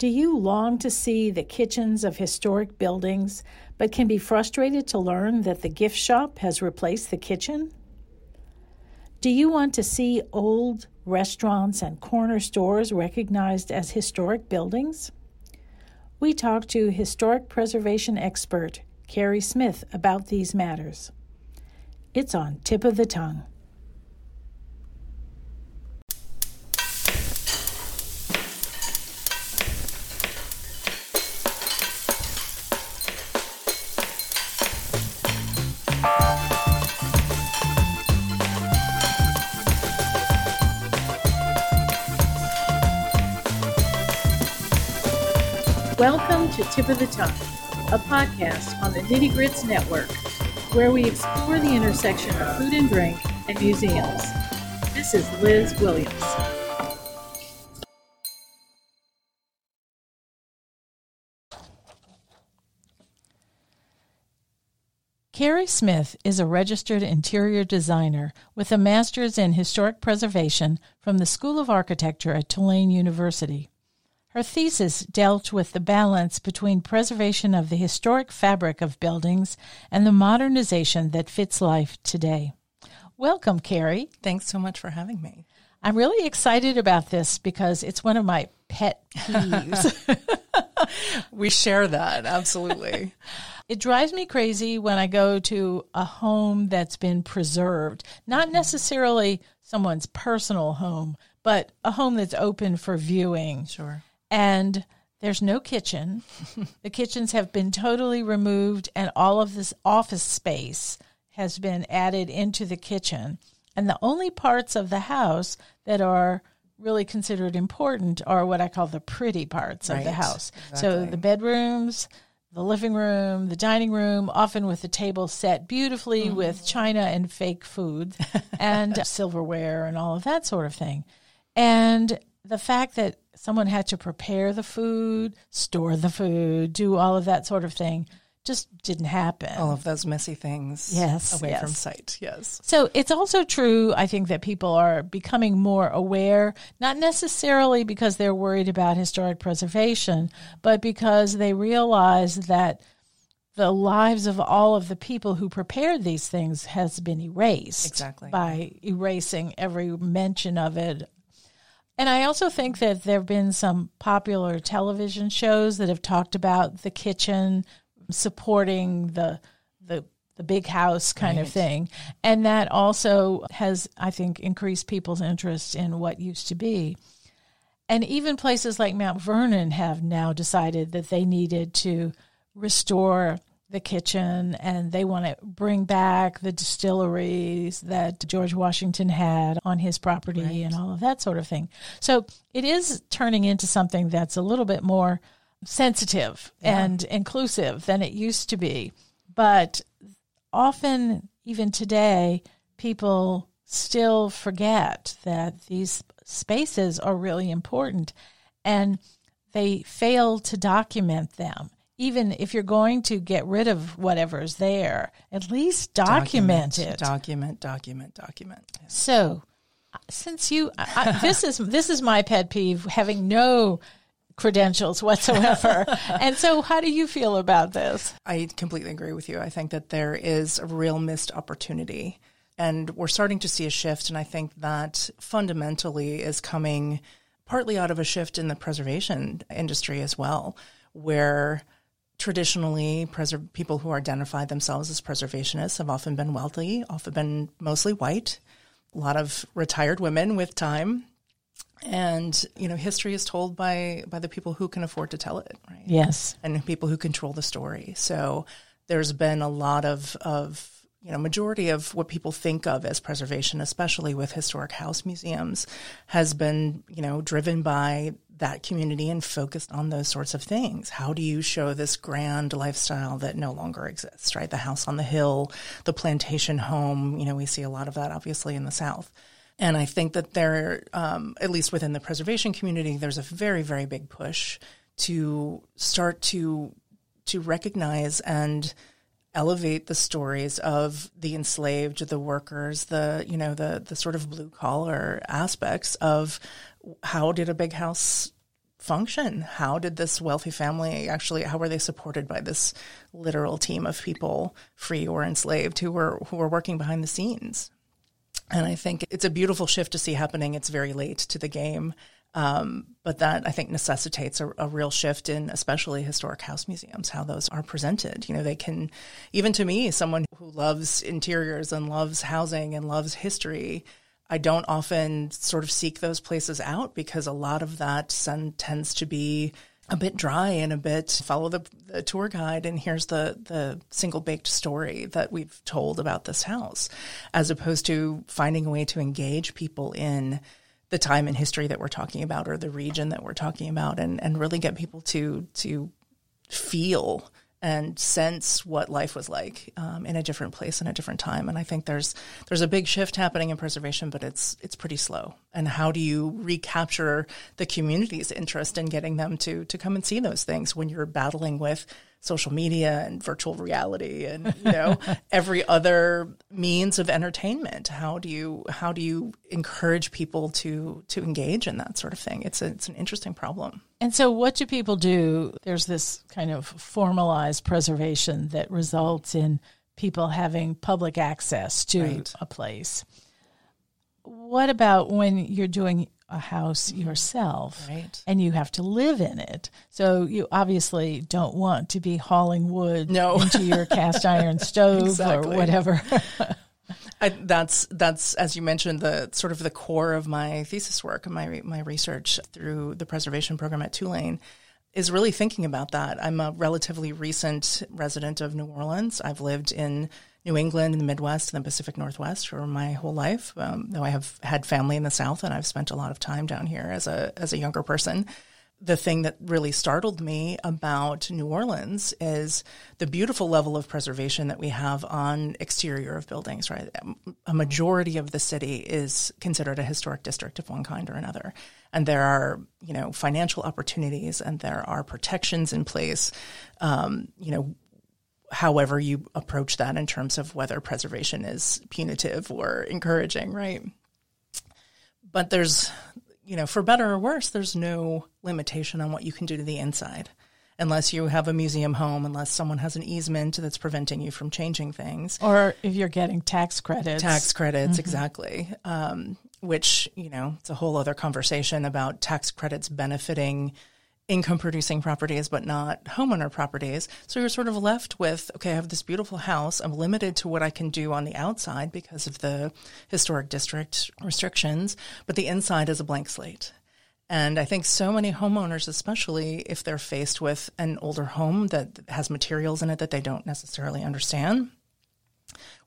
Do you long to see the kitchens of historic buildings, but can be frustrated to learn that the gift shop has replaced the kitchen? Do you want to see old restaurants and corner stores recognized as historic buildings? We talked to historic preservation expert Carrie Smith about these matters. It's on tip of the tongue. To Tip of the Tongue, a podcast on the Nitty Grits Network, where we explore the intersection of food and drink and museums. This is Liz Williams. Carrie Smith is a registered interior designer with a master's in historic preservation from the School of Architecture at Tulane University. Her thesis dealt with the balance between preservation of the historic fabric of buildings and the modernization that fits life today. Welcome, Carrie. Thanks so much for having me. I'm really excited about this because it's one of my pet peeves. we share that, absolutely. it drives me crazy when I go to a home that's been preserved, not mm-hmm. necessarily someone's personal home, but a home that's open for viewing. Sure and there's no kitchen. the kitchens have been totally removed, and all of this office space has been added into the kitchen. And the only parts of the house that are really considered important are what I call the pretty parts right. of the house. Exactly. So the bedrooms, the living room, the dining room, often with the table set beautifully mm-hmm. with china and fake food and silverware and all of that sort of thing. And the fact that someone had to prepare the food, store the food, do all of that sort of thing just didn't happen. All of those messy things yes, away yes. from sight. Yes. So it's also true, I think, that people are becoming more aware, not necessarily because they're worried about historic preservation, but because they realize that the lives of all of the people who prepared these things has been erased exactly by erasing every mention of it and I also think that there have been some popular television shows that have talked about the kitchen supporting the the the big house kind right. of thing. And that also has, I think, increased people's interest in what used to be. And even places like Mount Vernon have now decided that they needed to restore the kitchen and they want to bring back the distilleries that George Washington had on his property right. and all of that sort of thing. So it is turning into something that's a little bit more sensitive yeah. and inclusive than it used to be. But often, even today, people still forget that these spaces are really important and they fail to document them even if you're going to get rid of whatever's there, at least document, document it. Document, document, document. So, since you, I, this is this is my pet peeve, having no credentials whatsoever. and so, how do you feel about this? I completely agree with you. I think that there is a real missed opportunity. And we're starting to see a shift. And I think that fundamentally is coming partly out of a shift in the preservation industry as well, where traditionally preser- people who identify themselves as preservationists have often been wealthy, often been mostly white, a lot of retired women with time. And you know, history is told by by the people who can afford to tell it, right? Yes, and people who control the story. So there's been a lot of of you know, majority of what people think of as preservation, especially with historic house museums, has been, you know, driven by that community and focused on those sorts of things. How do you show this grand lifestyle that no longer exists, right? The house on the hill, the plantation home, you know, we see a lot of that obviously in the South. And I think that there, um, at least within the preservation community, there's a very, very big push to start to to recognize and elevate the stories of the enslaved, the workers, the you know the the sort of blue collar aspects of how did a big house function? How did this wealthy family actually? How were they supported by this literal team of people, free or enslaved, who were who were working behind the scenes? And I think it's a beautiful shift to see happening. It's very late to the game. Um, but that I think necessitates a, a, real shift in especially historic house museums, how those are presented. You know, they can, even to me, someone who loves interiors and loves housing and loves history, I don't often sort of seek those places out because a lot of that tends to be a bit dry and a bit follow the, the, tour guide and here's the the single baked story that we've told about this house as opposed to finding a way to engage people in the time in history that we're talking about or the region that we're talking about and and really get people to to feel and sense what life was like um, in a different place in a different time. And I think there's there's a big shift happening in preservation, but it's it's pretty slow. And how do you recapture the community's interest in getting them to to come and see those things when you're battling with social media and virtual reality and you know every other means of entertainment. How do you how do you encourage people to to engage in that sort of thing? It's a, it's an interesting problem. And so what do people do? There's this kind of formalized preservation that results in people having public access to right. a place. What about when you're doing a house mm-hmm. yourself right. and you have to live in it. So you obviously don't want to be hauling wood no. into your cast iron stove exactly. or whatever. I, that's that's as you mentioned the sort of the core of my thesis work and my my research through the preservation program at Tulane is really thinking about that. I'm a relatively recent resident of New Orleans. I've lived in New England, in the Midwest, and the Pacific Northwest for my whole life. Um, though I have had family in the South, and I've spent a lot of time down here as a as a younger person. The thing that really startled me about New Orleans is the beautiful level of preservation that we have on exterior of buildings. Right, a majority of the city is considered a historic district of one kind or another, and there are you know financial opportunities and there are protections in place. Um, you know, however you approach that in terms of whether preservation is punitive or encouraging, right? But there's, you know, for better or worse, there's no limitation on what you can do to the inside unless you have a museum home, unless someone has an easement that's preventing you from changing things. Or if you're getting tax credits. Tax credits, mm-hmm. exactly. Um, which, you know, it's a whole other conversation about tax credits benefiting income producing properties, but not homeowner properties. So you're sort of left with, okay, I have this beautiful house. I'm limited to what I can do on the outside because of the historic district restrictions, but the inside is a blank slate. And I think so many homeowners, especially if they're faced with an older home that has materials in it that they don't necessarily understand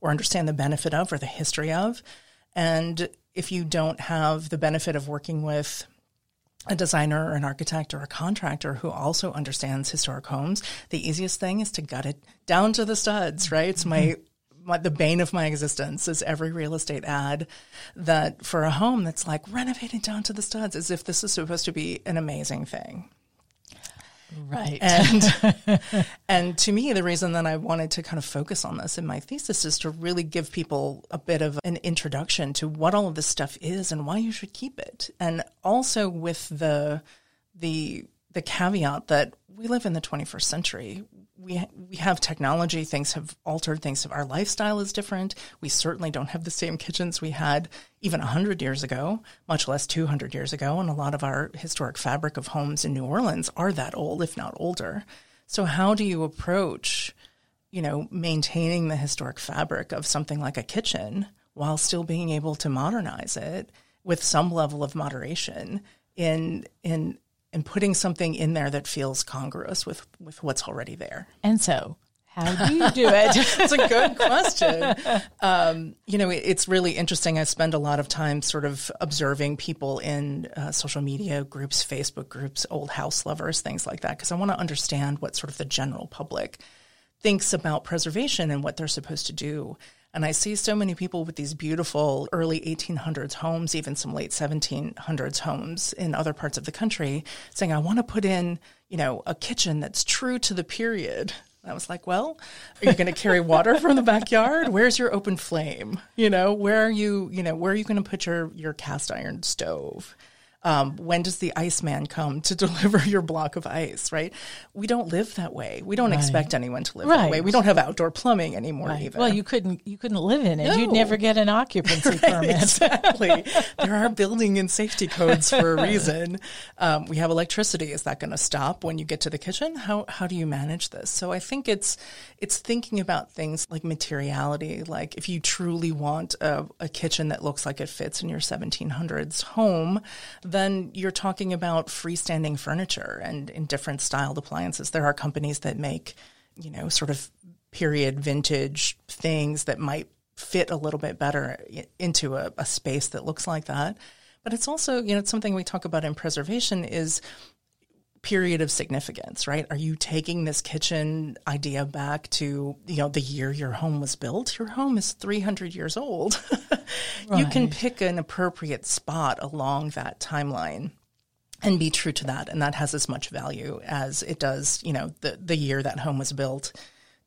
or understand the benefit of or the history of. And if you don't have the benefit of working with a designer or an architect or a contractor who also understands historic homes, the easiest thing is to gut it down to the studs, right? It's my, mm-hmm. my, the bane of my existence is every real estate ad that for a home that's like renovating down to the studs as if this is supposed to be an amazing thing. Right. And and to me the reason that I wanted to kind of focus on this in my thesis is to really give people a bit of an introduction to what all of this stuff is and why you should keep it. And also with the the the caveat that we live in the 21st century we we have technology. Things have altered. Things have our lifestyle is different. We certainly don't have the same kitchens we had even hundred years ago, much less two hundred years ago. And a lot of our historic fabric of homes in New Orleans are that old, if not older. So how do you approach, you know, maintaining the historic fabric of something like a kitchen while still being able to modernize it with some level of moderation in in and putting something in there that feels congruous with with what's already there. And so, how do you do it? it's a good question. Um, you know, it, it's really interesting. I spend a lot of time sort of observing people in uh, social media groups, Facebook groups, old house lovers, things like that, because I want to understand what sort of the general public thinks about preservation and what they're supposed to do. And I see so many people with these beautiful early 1800s homes, even some late 1700s homes in other parts of the country, saying, I want to put in, you know, a kitchen that's true to the period. I was like, well, are you going to carry water from the backyard? Where's your open flame? You know, where are you, you know, where are you going to put your, your cast iron stove? Um, when does the Iceman come to deliver your block of ice? Right? We don't live that way. We don't Right. expect anyone to live that way. We don't have outdoor plumbing anymore Right. either. Well, you couldn't you couldn't live in it. You'd never get an occupancy permit. exactly. there are building and safety codes for a reason. Um, we have electricity. Is that going to stop when you get to the kitchen? How how do you manage this? So I think it's it's thinking about things like materiality. Like if you truly want a, a kitchen that looks like it fits in your 1700s home, then you're talking about freestanding furniture and in different styled appliances. There are companies that make you know sort of period vintage things that might fit a little bit better into a, a space that looks like that. But it's also, you know, it's something we talk about in preservation is period of significance, right? Are you taking this kitchen idea back to, you know, the year your home was built? Your home is 300 years old. You can pick an appropriate spot along that timeline and be true to that. And that has as much value as it does, you know, the, the year that home was built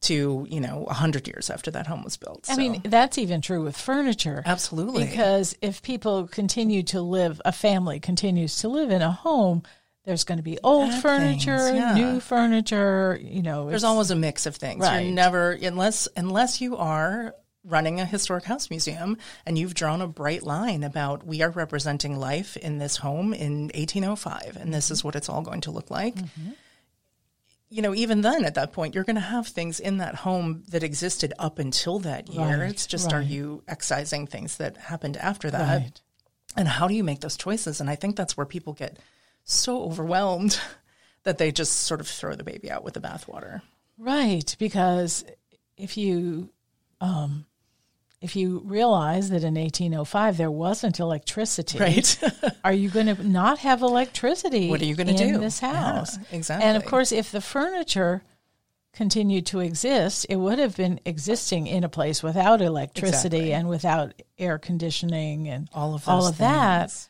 to, you know, 100 years after that home was built. I So- mean, that's even true with furniture. Absolutely. Because if people continue to live, a family continues to live in a home, there's going to be old Add furniture, things, yeah. new furniture. You know, There's always a mix of things. Right. You're never unless unless you are running a historic house museum and you've drawn a bright line about we are representing life in this home in 1805 and this is what it's all going to look like. Mm-hmm. You know, even then at that point, you're going to have things in that home that existed up until that year. Right, it's just are you excising things that happened after that? right. And how do you make those choices? And I think that's where people get so overwhelmed that they just sort of throw the baby out with the bathwater. Right, because if you um, if you realize that in 1805 there wasn't electricity, Right. are you going to not have electricity? What are you gonna do in this Yeah, house? exactly. And of course, if the furniture continued to exist, it would have been existing in a place without electricity Exactly. and without air conditioning and all of all of that. things.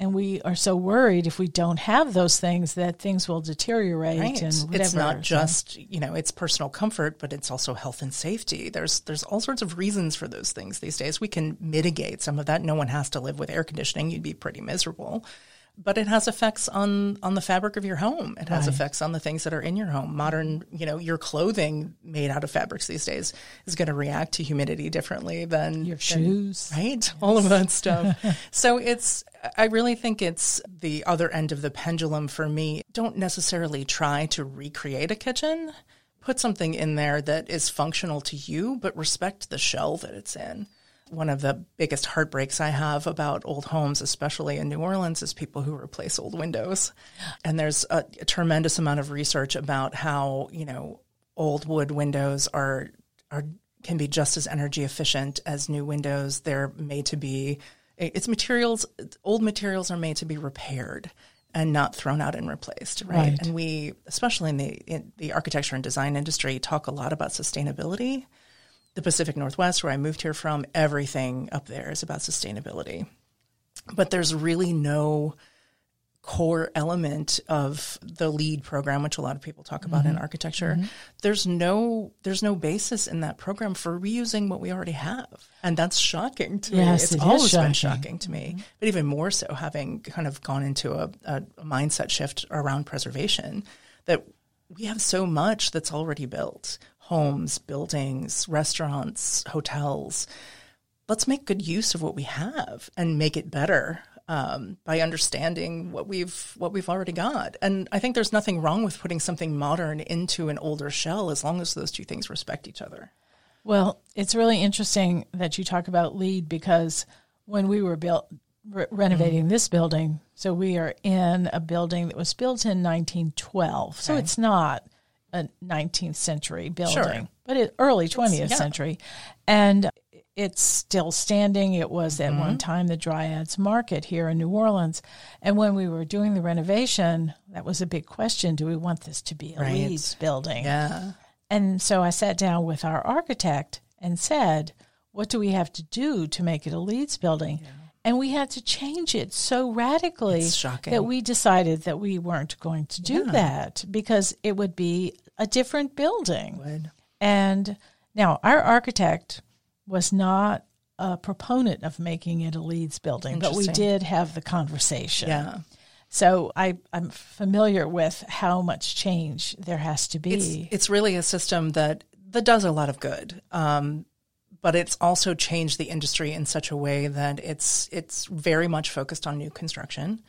And we are so worried if we don't have those things that things will deteriorate Right. and whatever. It's not just, you know, it's personal comfort, but it's also health and safety. There's there's all sorts of reasons for those things these days. We can mitigate some of that. No one has to live with air conditioning. You'd be pretty miserable. But it has effects on on the fabric of your home. It has Right. effects on the things that are in your home. Modern, you know, your clothing made out of fabrics these days is going to react to humidity differently than your than- shoes. right? All of that stuff. so it's, I really think it's the other end of the pendulum for me. Don't necessarily try to recreate a kitchen. Put something in there that is functional to you, but respect the shell that it's in. One of the biggest heartbreaks I have about old homes, especially in New Orleans, is people who replace old windows. And there's a, a tremendous amount of research about how, you know, old wood windows are are can be just as energy efficient as new windows. They're made to be Eh, it's materials old materials are made to be repaired and not thrown out and replaced, right? Right. And we especially in the in the architecture and design industry talk a lot about sustainability. The Pacific Northwest where I moved here from, everything up there is about sustainability. But there's really no core element of the LEED program which a lot of people talk about Mm-hmm. in architecture there's no there's no basis in that program for reusing what we already have. And that's shocking to me. Yes, it's it always been shocking. shocking to me but even more so having kind of gone into a, a mindset shift around preservation that we have so much that's already built. Homes buildings restaurants hotels. Let's make good use of what we have and make it better um, by understanding what we've what we've already got. And I think there's nothing wrong with putting something modern into an older shell as long as those two things respect each other. Well, it's really interesting that you talk about LEED because when we were built re- renovating Mm-hmm. this building, so we are in a building that was built in 1912. So Okay. it's not a 19th century building, Sure. but it, early 20th yeah. century. And it's still standing. It was at Mm-hmm. one time the Dryades Market here in New Orleans. And when we were doing the renovation, that was a big question. Do we want this to be a Right. LEED building? Yeah. And so I sat down with our architect and said, What do we have to do to make it a LEED building? And we had to change it so radically that we decided that we weren't going to do Yeah. that because it would be a different building. And now our architect was not a proponent of making it a LEED building, but we did have the conversation. Yeah. So I, I'm familiar with how much change there has to be. It's, it's really a system that, that does a lot of good. Um, but it's also changed the industry in such a way that it's it's very much focused on new construction.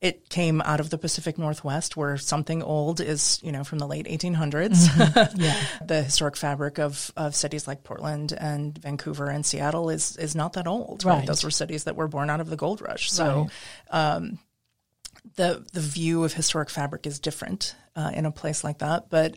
It came out of the Pacific Northwest, where something old is you know from the late 1800s. yeah. the historic fabric of, of cities like Portland and Vancouver and Seattle is is not that old. Right. Right. Those were cities that were born out of the gold rush. So um, the the view of historic fabric is different uh, in a place like that, but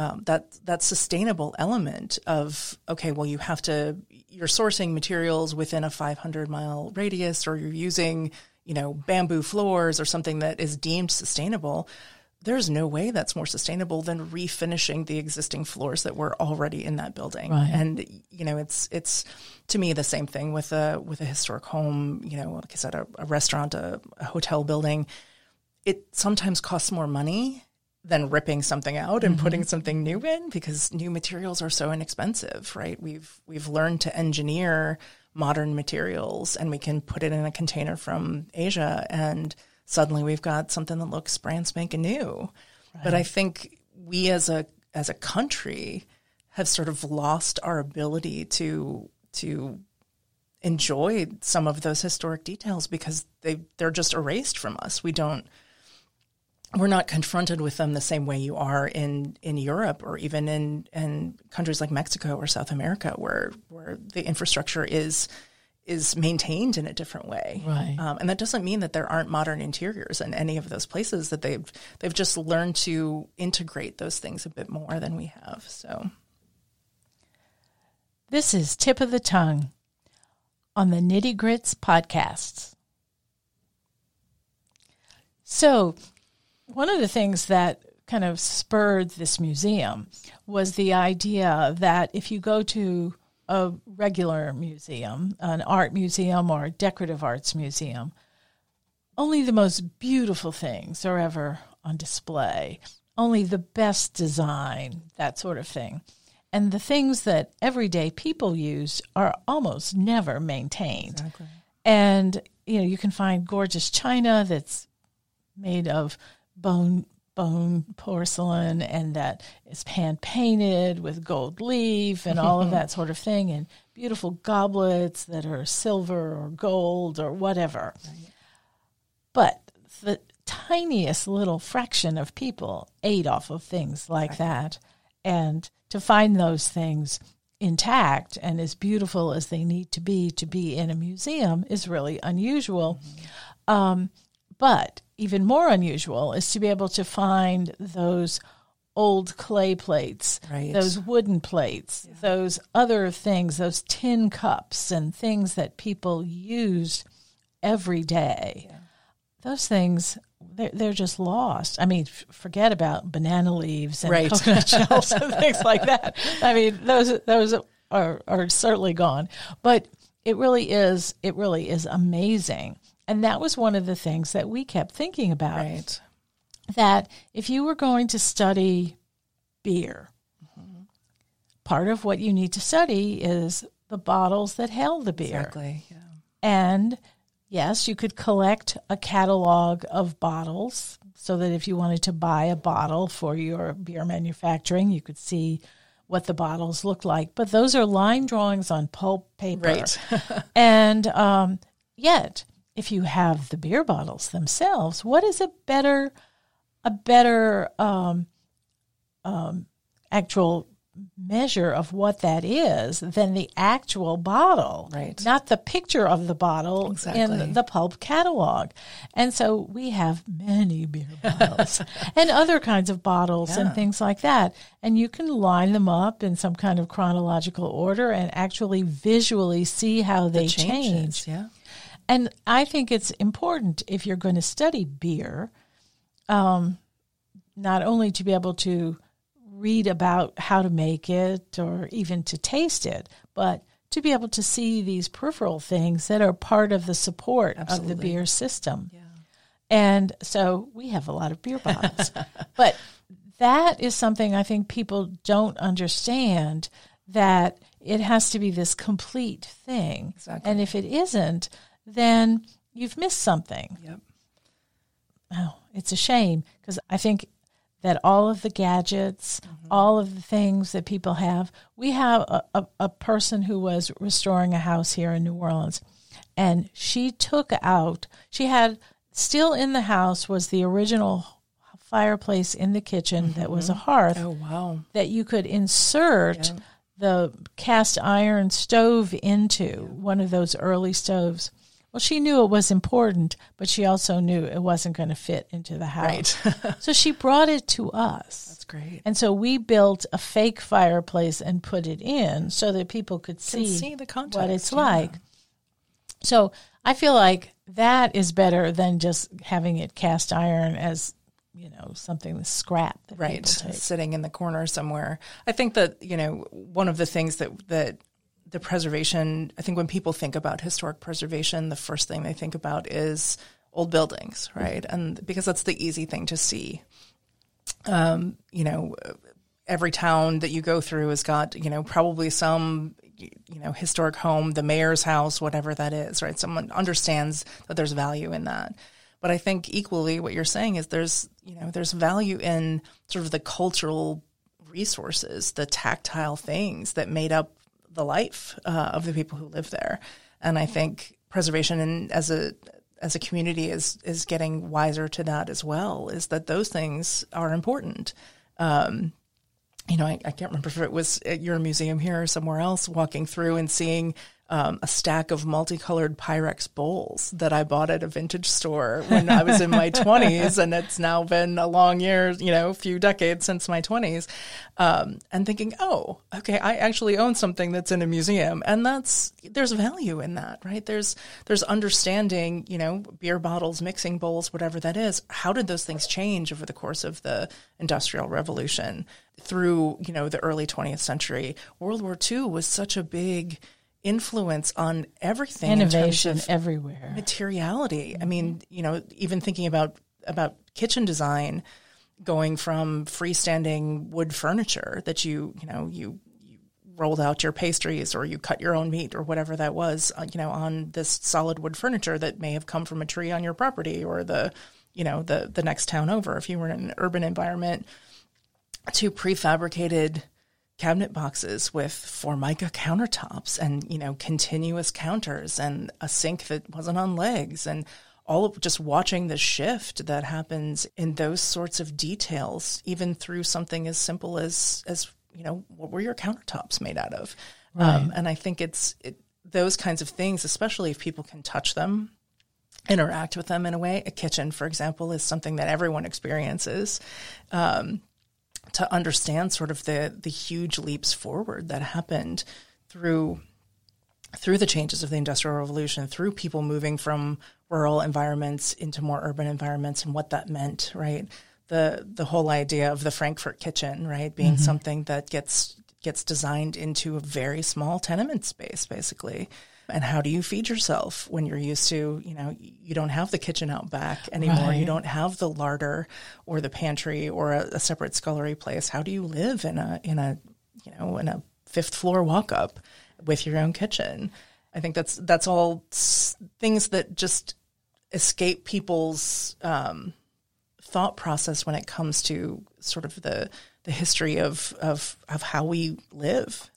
um, that that sustainable element of okay, well, you have to you're sourcing materials within a 500 mile radius, or you're using you know bamboo floors or something that is deemed sustainable. There's no way that's more sustainable than refinishing the existing floors that were already in that building. Right. And you know, it's it's to me the same thing with a with a historic home. You know, like I said, a, a restaurant, a, a hotel building. It sometimes costs more money than ripping something out and putting mm-hmm. something new in because new materials are so inexpensive, right? We've we've learned to engineer modern materials and we can put it in a container from Asia and suddenly we've got something that looks brand spanking new. But I think we as a as a country have sort of lost our ability to to enjoy some of those historic details because they they're just erased from us. We don't we're not confronted with them the same way you are in, in Europe or even in, in countries like Mexico or South America, where where the infrastructure is is maintained in a different way. Right. Um, and that doesn't mean that there aren't modern interiors in any of those places. That they've they've just learned to integrate those things a bit more than we have. So This is Tip of the Tongue on the Nitty Grits podcasts. So, one of the things that kind of spurred this museum was the idea that if you go to a regular museum, an art museum or a decorative arts museum, only the most beautiful things are ever on display, only the best design, that sort of thing. And the things that everyday people use are almost never maintained. And you know, you can find gorgeous china that's made of bone bone porcelain and that is hand painted with gold leaf and all of that sort of thing and beautiful goblets that are silver or gold or whatever. But the tiniest little fraction of people ate off of things like that. And to find those things intact and as beautiful as they need to be to be in a museum is really unusual. Um, but even more unusual is to be able to find those old clay plates, Right. those wooden plates, those other things, those tin cups and things that people use every day. Those things, they're, they're just lost. I mean, f- forget about banana leaves and Right. coconut shells and things like that. I mean, those those are are certainly gone. But it really is. It really is amazing. And that was one of the things that we kept thinking about right, that if you were going to study beer, part of what you need to study is the bottles that held the beer. exactly. Yeah. And yes, you could collect a catalog of bottles so that if you wanted to buy a bottle for your beer manufacturing, you could see what the bottles look like. But those are line drawings on pulp paper. Right. and um, yet, if you have the beer bottles themselves, what is a better, a better um, um, actual measure of what that is than the actual bottle, Right. Not the picture of the bottle Exactly. in the pulp catalog. And so we have many beer bottles and other kinds of bottles and things like that. And you can line them up in some kind of chronological order and actually visually see how they Changes. change. Yeah. And I think it's important if you're going to study beer, um, not only to be able to read about how to make it or even to taste it, but to be able to see these peripheral things that are part of the support of the beer system. Yeah. And so we have a lot of beer bottles. but that is something I think people don't understand that it has to be this complete thing. Exactly. And if it isn't, then you've missed something. Yep. Oh, it's a shame because I think that all of the gadgets, mm-hmm. all of the things that people have, we have a, a, a person who was restoring a house here in New Orleans, and she took out, she had still in the house was the original fireplace in the kitchen that was a mm-hmm. hearth Oh wow. that you could insert the cast iron stove into one of those early stoves. Well, she knew it was important, but she also knew it wasn't going to fit into the house. Right. so she brought it to us. That's great. And so we built a fake fireplace and put it in so that people could see, see the context, what it's yeah. like. So I feel like that is better than just having it cast iron as, you know, something that's scrap that right sitting in the corner somewhere i think that you know one of the things that that the preservation i think when people think about historic preservation the first thing they think about is old buildings right? And because that's the easy thing to see. Um, you know every town that you go through has got you know probably some you know historic home the mayor's house whatever that is right? Someone understands that there's value in that. But i think equally what you're saying is there's you know there's value in sort of the cultural resources the tactile things that made up the life uh, of the people who live there. And i think preservation and as a as a community is is getting wiser to that as well is that those things are important. Um, you know, I, I can't remember if it was at your museum here or somewhere else, walking through and seeing um, a stack of multicolored Pyrex bowls that I bought at a vintage store when I was in my 20s. And it's now been a long year, you know, a few decades since my 20s. Um, and thinking, oh, okay, I actually own something that's in a museum. And that's, there's value in that, right? There's, there's understanding, you know, beer bottles, mixing bowls, whatever that is. How did those things change over the course of the Industrial Revolution through, you know, the early 20th century? World War II was such a big, influence on everything Innovation in everywhere. materiality. I mean, you know, even thinking about about kitchen design, going from freestanding wood furniture that you you know you, you rolled out your pastries or you cut your own meat or whatever that was, uh, you know, on this solid wood furniture that may have come from a tree on your property or the you know the the next town over if you were in an urban environment to prefabricated cabinet boxes with formica countertops and you know continuous counters and a sink that wasn't on legs and all of just watching the shift that happens in those sorts of details even through something as simple as as you know what were your countertops made out of? Um, and i think it's it, those kinds of things especially if people can touch them interact with them in a way. A kitchen for example is something that everyone experiences. Um, to understand sort of the the huge leaps forward that happened through through the changes of the industrial revolution through people moving from rural environments into more urban environments and what that meant right the the whole idea of the frankfurt kitchen right being mm-hmm. something that gets gets designed into a very small tenement space basically and how do you feed yourself when you're used to you know you don't have the kitchen out back anymore. Right. you don't have the larder or the pantry or a, a, separate scullery place. How do you live in a in a you know in a fifth floor walk up with your own kitchen? I think that's that's all things that just escape people's um, thought process when it comes to sort of the the history of of of how we live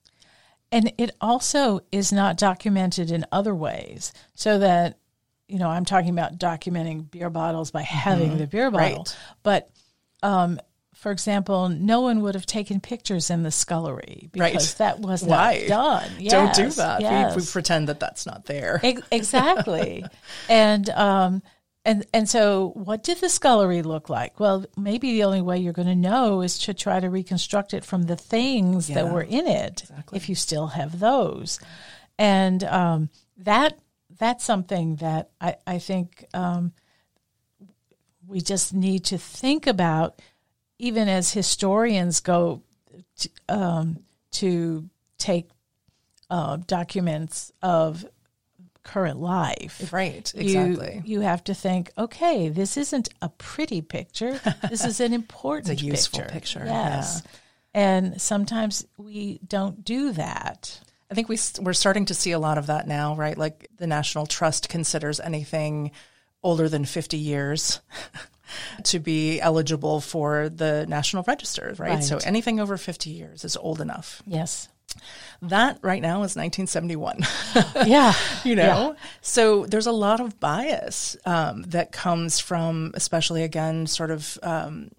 and it also is not documented in other ways so that you know i'm talking about documenting beer bottles by having mm-hmm. the beer bottle right. but um, for example no one would have taken pictures in the scullery because right. that was Why? not done yes, don't do that yes. we, we, pretend that that's not there exactly and um, and and so what did the scullery look like well maybe the only way you're going to know is to try to reconstruct it from the things yeah, that were in it exactly. if you still have those and um, that that's something that i, I think um, we just need to think about even as historians go to, um, to take uh, documents of current life. Right, exactly. You, you have to think, okay, this isn't a pretty picture. This is an important it's a useful picture. picture. Yes. Yeah. And sometimes we don't do that. I think we we're starting to see a lot of that now, right? Like the National Trust considers anything older than 50 years to be eligible for the National Register, right? Right. So anything over 50 years is old enough. Yes. That right now is 1971. Yeah. you know so there's a lot of bias um, that comes from especially again sort of um,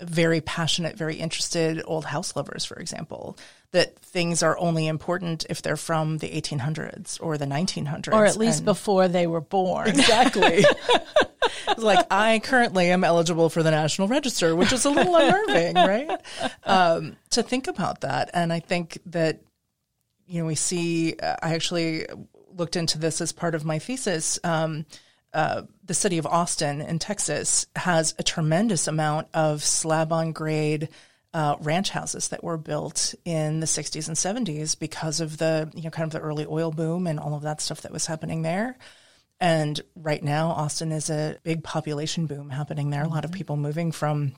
very passionate very interested old house lovers for example that things are only important if they're from the 1800s or the 1900s Or at least and- before they were born. exactly like i currently am eligible for the national register which is a little unnerving right? Um, to think about that. And i think that you know we see i actually looked into this as part of my thesis. Um, uh, the city of austin in texas has a tremendous amount of slab on grade uh, ranch houses that were built in the 60s and 70s because of the you know kind of the early oil boom and all of that stuff that was happening there and right now austin is a big population boom happening there. A lot of mm-hmm. people moving from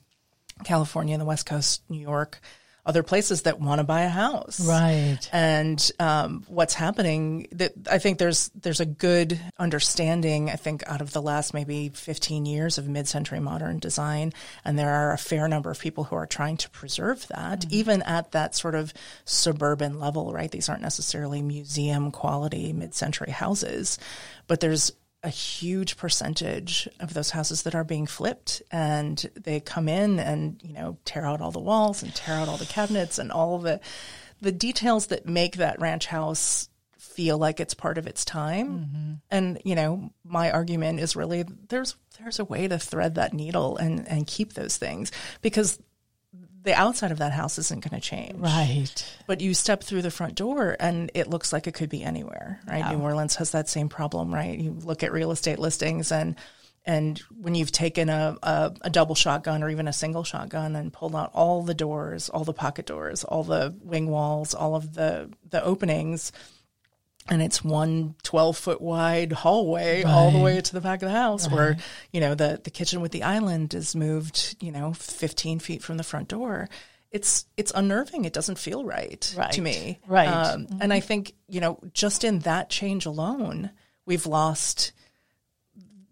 california and the west coast new york other places that want to buy a house. Right. and um, what's happening that I think there's there's a good understanding I think out of the last maybe 15 years of mid-century modern design and there are a fair number of people who are trying to preserve that even at that sort of suburban level right? These aren't necessarily museum quality mid-century houses but there's a huge percentage of those houses that are being flipped and they come in and you know tear out all the walls and tear out all the cabinets and all the the details that make that ranch house feel like it's part of its time. Mm-hmm. And you know my argument is really there's there's a way to thread that needle and and keep those things because the outside of that house isn't going to change Right. but you step through the front door and it looks like it could be anywhere, right? New Orleans has that same problem, right? You look at real estate listings and and when you've taken a, a, a double shotgun or even a single shotgun and pulled out all the doors, all the pocket doors, all the wing walls, all of the the openings, and it's one 12 foot wide hallway all the way to the back of the house where you know the the kitchen with the island is moved you know 15 feet from the front door. It's it's unnerving. It doesn't feel right, Right. to me. Right. um, and i think you know just in that change alone we've lost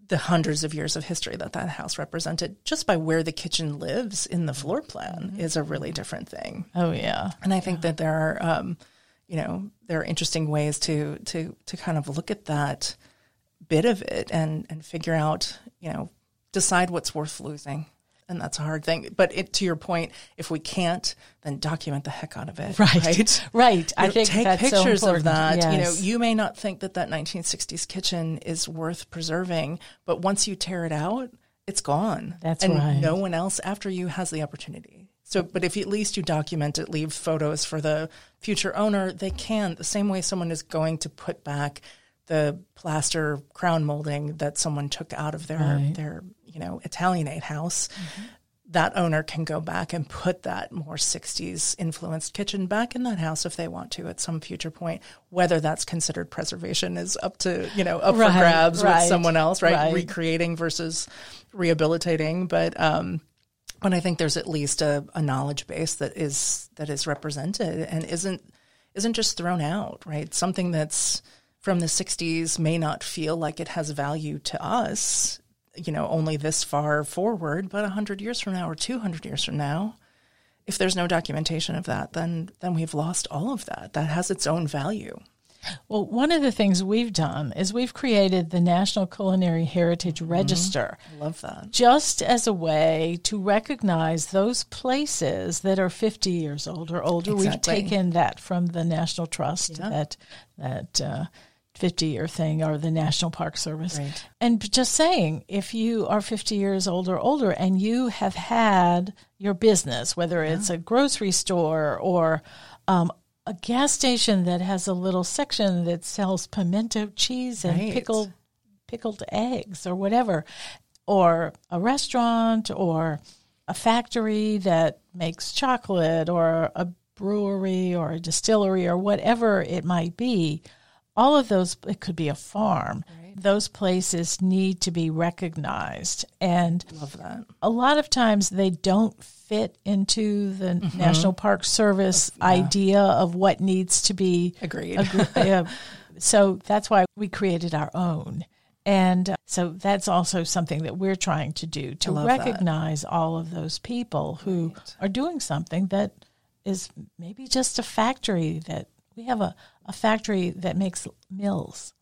the hundreds of years of history that that house represented. Just by where the kitchen lives in the floor plan is a really different thing. Oh, yeah. and I think that there are, um, you know, there are interesting ways to to to kind of look at that bit of it and and figure out, you know, decide what's worth losing. And that's a hard thing. But it, to your point, if we can't, then document the heck out of it. Right. Right. Right. I know, think take that's so pictures of that. You know, you may not think that that 1960s kitchen is worth preserving, but once you tear it out, it's gone. That's and right. no one else after you has the opportunity. So, but if at least you document it, leave photos for the future owner, they can. The same way someone is going to put back the plaster crown molding that someone took out of their Right. their you know Italianate house. That owner can go back and put that more 60s influenced kitchen back in that house if they want to at some future point. Whether that's considered preservation is up to, you know, up Right, for grabs right, with someone else, right? right. Recreating versus rehabilitating. But, um, but I think there's at least a, a knowledge base that is that is represented and isn't isn't just thrown out, right? Something that's from the 60s may not feel like it has value to us, you know, only this far forward, but 100 years from now or 200 years from now, if there's no documentation of that, then then we've lost all of that. That has its own value. Well, one of the things we've done is we've created the National Culinary Heritage Mm-hmm. Register I love that. just as a way to recognize those places that are 50 years old or older. Exactly. We've taken that from the National Trust, that that uh, 50 year thing, or the National Park Service. Right. And just saying, if you are 50 years old or older and you have had your business, whether it's a grocery store or um, a gas station that has a little section that sells pimento cheese and Right. pickled pickled eggs or whatever, or a restaurant or a factory that makes chocolate or a brewery or a distillery or whatever it might be, all of those, it could be a farm. Those places need to be recognized. And Love that. a lot of times they don't fit into the National Park Service idea of what needs to be Agreed. Agre- uh, so that's why we created our own. And uh, so that's also something that we're trying to do to love that. recognize all of those people who are doing something that is maybe just a factory that we have a, a factory that makes mills.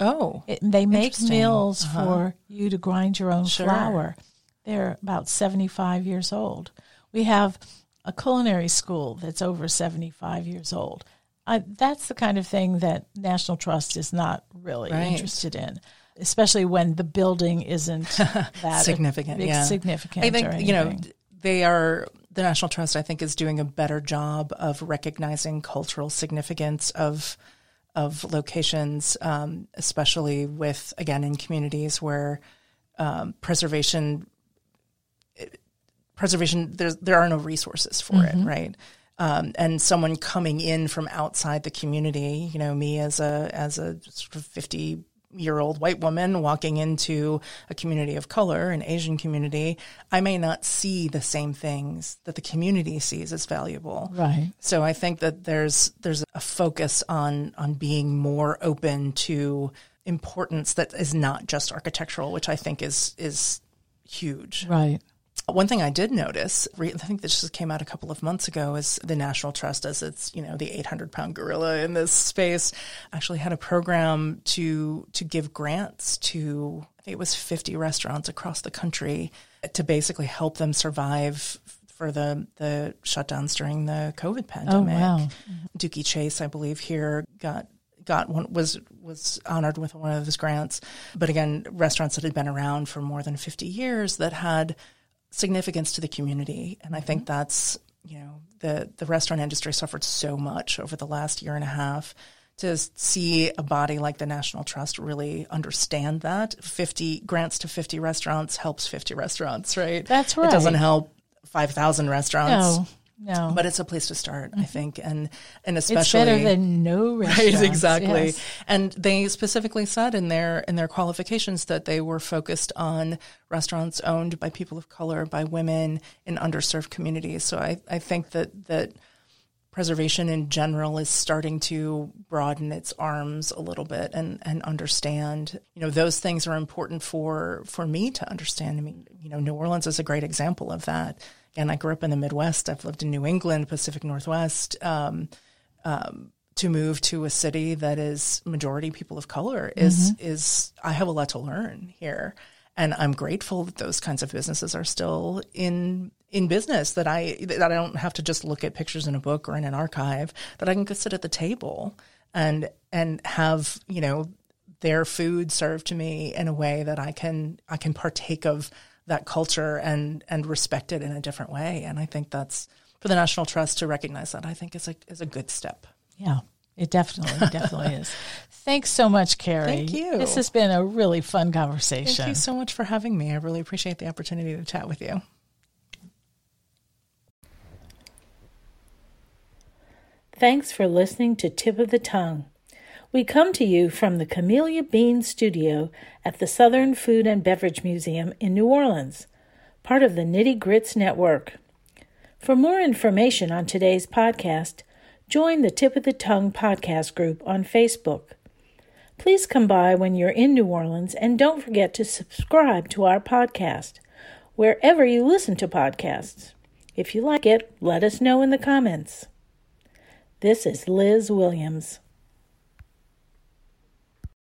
Oh, It, they make mills uh-huh. for you to grind your own Sure. flour. They're about 75 years old. We have a culinary school that's over 75 years old. I, that's the kind of thing that National Trust is not really Right. interested in, especially when the building isn't that significant. big- yeah, significant. I think you know they are. The National Trust, I think, is doing a better job of recognizing cultural significance of of locations, um, especially with again in communities where um, preservation preservation there's there are no resources for it, right? Um, and someone coming in from outside the community, you know, me as a as a sort of fifty year old white woman walking into a community of color, an Asian community, I may not see the same things that the community sees as valuable. right. So I think that there's there's a focus on on being more open to importance that is not just architectural, which I think is is huge. Right. One thing I did notice, I think this just came out a couple of months ago, is the National Trust, as it's you know the 800 pound gorilla in this space, actually had a program to to give grants to I think it was 50 restaurants across the country to basically help them survive for the the shutdowns during the COVID oh, pandemic. Oh, wow. Dooky Chase, I believe, here got got one was was honored with one of his grants. But again, restaurants that had been around for more than fifty years that had significance to the community, and I think mm-hmm. that's you know the the restaurant industry suffered so much over the last year and a half. To see a body like the National Trust really understand that 50 grants to 50 restaurants helps 50 restaurants, right? That's right. It doesn't help 5,000 restaurants No, no. but it's a place to start, I mm-hmm. think, and and it's especially better than no restaurants. right, exactly. yes. And they specifically said in their in their qualifications that they were focused on restaurants owned by people of color, by women in underserved communities. So I I think that that preservation in general is starting to broaden its arms a little bit and and understand you know those things are important for for me to understand i mean you know new orleans is a great example of that and i grew up in the midwest. I've lived in new england pacific northwest um, um, to move to a city that is majority people of color is is i have a lot to learn here. And i'm grateful that those kinds of businesses are still in in business that I that I don't have to just look at pictures in a book or in an archive that I can go sit at the table and and have you know their food served to me in a way that I can I can partake of that culture and and respect it in a different way and I think that's for the National Trust to recognize that I think is a is a good step. Yeah, it definitely, definitely is. Thanks so much, Carrie. Thank you. This has been a really fun conversation. Thank you so much for having me. I really appreciate the opportunity to chat with you. Thanks for listening to Tip of the Tongue. We come to you from the Camellia Bean Studio at the Southern Food and Beverage Museum in New Orleans, part of the Nitty Grits Network. For more information on today's podcast, join the Tip of the Tongue podcast group on Facebook. Please come by when you're in New Orleans and don't forget to subscribe to our podcast wherever you listen to podcasts. If you like it, let us know in the comments. This is Liz Williams.